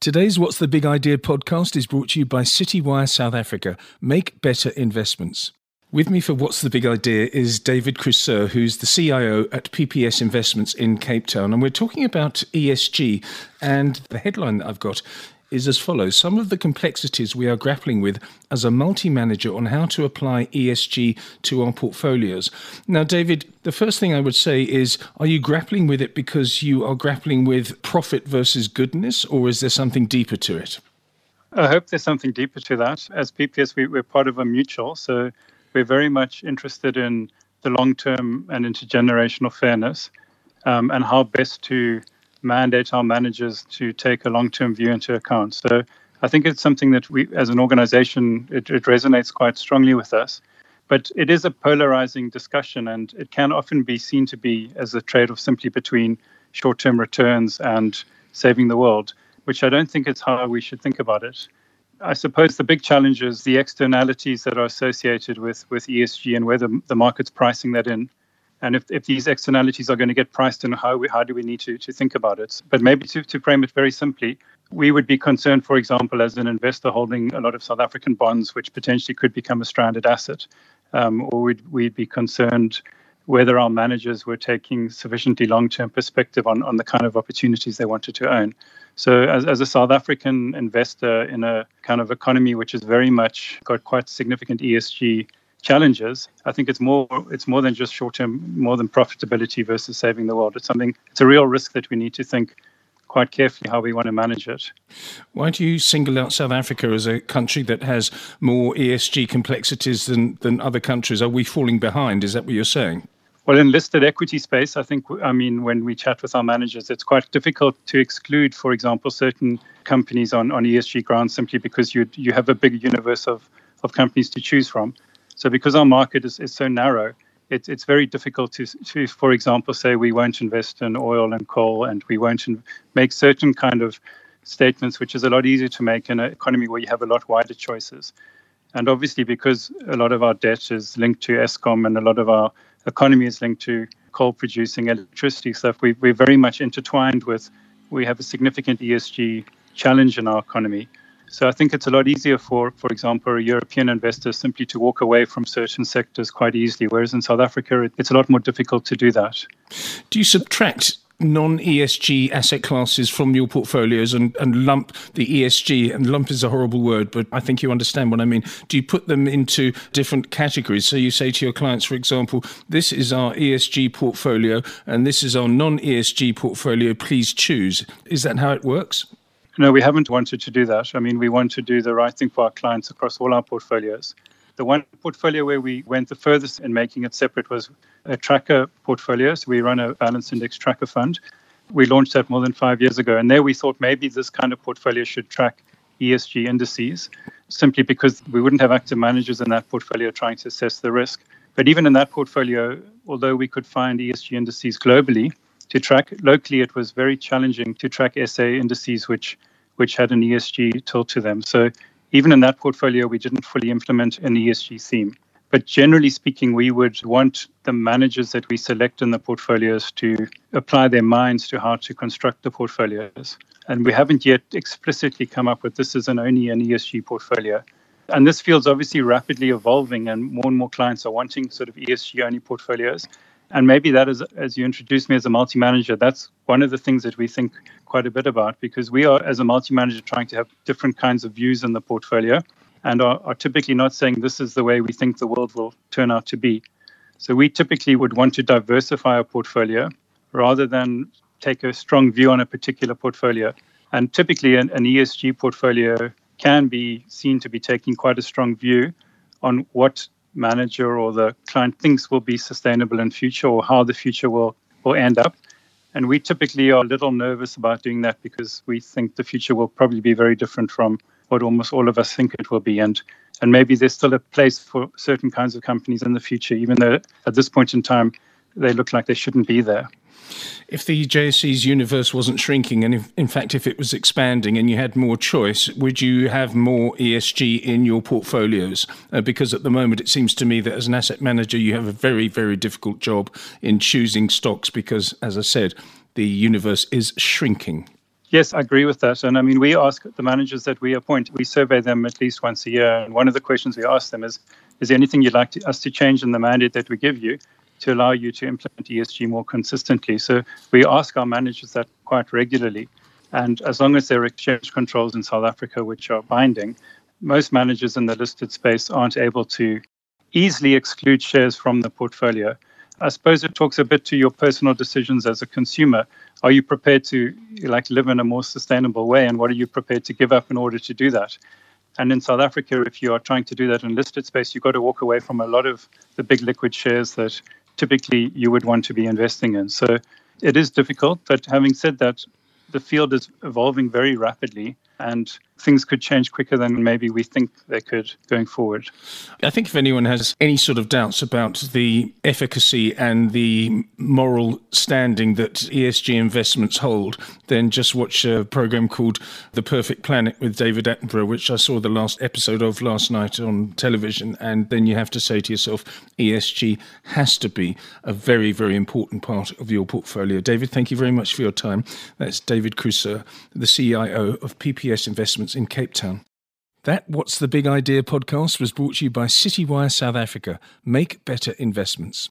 Today's What's the Big Idea podcast is brought to you by Citywire South Africa. Make better investments. With me for What's the Big Idea is David Crosoer, who's the CIO at PPS Investments in Cape Town. And we're talking about ESG. And the headline that I've got is as follows Some of the complexities we are grappling with as a multi manager on how to apply ESG to our portfolios. Now, David, the first thing I would say is Are you grappling with it because you are grappling with profit versus goodness, or is there something deeper to it? I hope there's something deeper to that. As PPS, we, are part of a mutual, so we're very much interested in the long term and intergenerational fairness um, and how best to mandate our managers to take a long-term view into account. So I think it's something that we, as an organization, it, it resonates quite strongly with us. But it is a polarizing discussion, and it can often be seen to be as a trade-off simply between short-term returns and saving the world, which I don't think is how we should think about it. I suppose the big challenge is the externalities that are associated with, with ESG and whether the market's pricing that in and if, if these externalities are going to get priced in, how, we, how do we need to, to think about it? But maybe to, to frame it very simply, we would be concerned, for example, as an investor holding a lot of South African bonds, which potentially could become a stranded asset, um, or we'd, we'd be concerned whether our managers were taking sufficiently long-term perspective on, on the kind of opportunities they wanted to own. So as, as a South African investor in a kind of economy which has very much got quite significant ESG challenges, I think it's more it's more than just short term, more than profitability versus saving the world. It's something it's a real risk that we need to think quite carefully how we want to manage it. Why do you single out South Africa as a country that has more ESG complexities than, than other countries? Are we falling behind? Is that what you're saying? Well, in listed equity space, I think, I mean, when we chat with our managers, it's quite difficult to exclude, for example, certain companies on, on ESG grounds simply because you you have a big universe of, of companies to choose from. So because our market is, is so narrow, it's it's very difficult to, to, for example, say we won't invest in oil and coal and we won't make certain kind of statements, which is a lot easier to make in an economy where you have a lot wider choices. And obviously, because a lot of our debt is linked to Eskom and a lot of our economy is linked to coal producing electricity stuff, we, we're very much intertwined with, we have a significant ESG challenge in our economy. So I think it's a lot easier for, for example, a European investor simply to walk away from certain sectors quite easily, whereas in South Africa, it's a lot more difficult to do that. Do you subtract non ESG asset classes from your portfolios and, and lump the ESG, and lump is a horrible word, but I think you understand what I mean. Do you put them into different categories? So you say to your clients, for example, this is our ESG portfolio and this is our non ESG portfolio, please choose. Is that how it works? No, we haven't wanted to do that. I mean, we want to do the right thing for our clients across all our portfolios. The one portfolio where we went the furthest in making it separate was a tracker portfolio. So we run a balance index tracker fund. We launched that more than five years ago. And there we thought maybe this kind of portfolio should track ESG indices simply because we wouldn't have active managers in that portfolio trying to assess the risk. But even in that portfolio, although we could find ESG indices globally to track, locally it was very challenging to track SA indices, which which had an ESG tilt to them. So even in that portfolio, we didn't fully implement an ESG theme. But generally speaking, we would want the managers that we select in the portfolios to apply their minds to how to construct the portfolios. And we haven't yet explicitly come up with this is an only an ESG portfolio. And this field's obviously rapidly evolving, and more and more clients are wanting sort of ESG only portfolios. And maybe that is, as you introduced me as a multi manager, that's one of the things that we think quite a bit about because we are, as a multi manager, trying to have different kinds of views in the portfolio and are, are typically not saying this is the way we think the world will turn out to be. So we typically would want to diversify our portfolio rather than take a strong view on a particular portfolio. And typically, an, an ESG portfolio can be seen to be taking quite a strong view on what manager or the client thinks will be sustainable in future or how the future will, will end up. And we typically are a little nervous about doing that because we think the future will probably be very different from what almost all of us think it will be. And and maybe there's still a place for certain kinds of companies in the future, even though at this point in time they look like they shouldn't be there if the JSE's universe wasn't shrinking, and if, in fact, if it was expanding and you had more choice, would you have more ESG in your portfolios? Uh, because at the moment, it seems to me that as an asset manager, you have a very, very difficult job in choosing stocks because, as I said, the universe is shrinking. Yes, I agree with that. And I mean, we ask the managers that we appoint, we survey them at least once a year. And one of the questions we ask them is Is there anything you'd like to, us to change in the mandate that we give you to allow you to implement ESG more consistently? So we ask our managers that quite regularly. And as long as there are exchange controls in South Africa which are binding, most managers in the listed space aren't able to easily exclude shares from the portfolio. I suppose it talks a bit to your personal decisions as a consumer. Are you prepared to like live in a more sustainable way, and what are you prepared to give up in order to do that? And in South Africa, if you are trying to do that in listed space, you've got to walk away from a lot of the big liquid shares that typically you would want to be investing in. So it is difficult. But having said that, the field is evolving very rapidly and things could change quicker than maybe we think they could going forward. I think if anyone has any sort of doubts about the efficacy and the moral standing that ESG investments hold, then just watch a program called The Perfect Planet with David Attenborough, which I saw the last episode of last night on television. And then you have to say to yourself, ESG has to be a very, very important part of your portfolio. David, thank you very much for your time. That's David Crosoer, the CIO of PPS Investments in Cape Town. That What's the Big Idea podcast was brought to you by Citywire South Africa. Make better investments.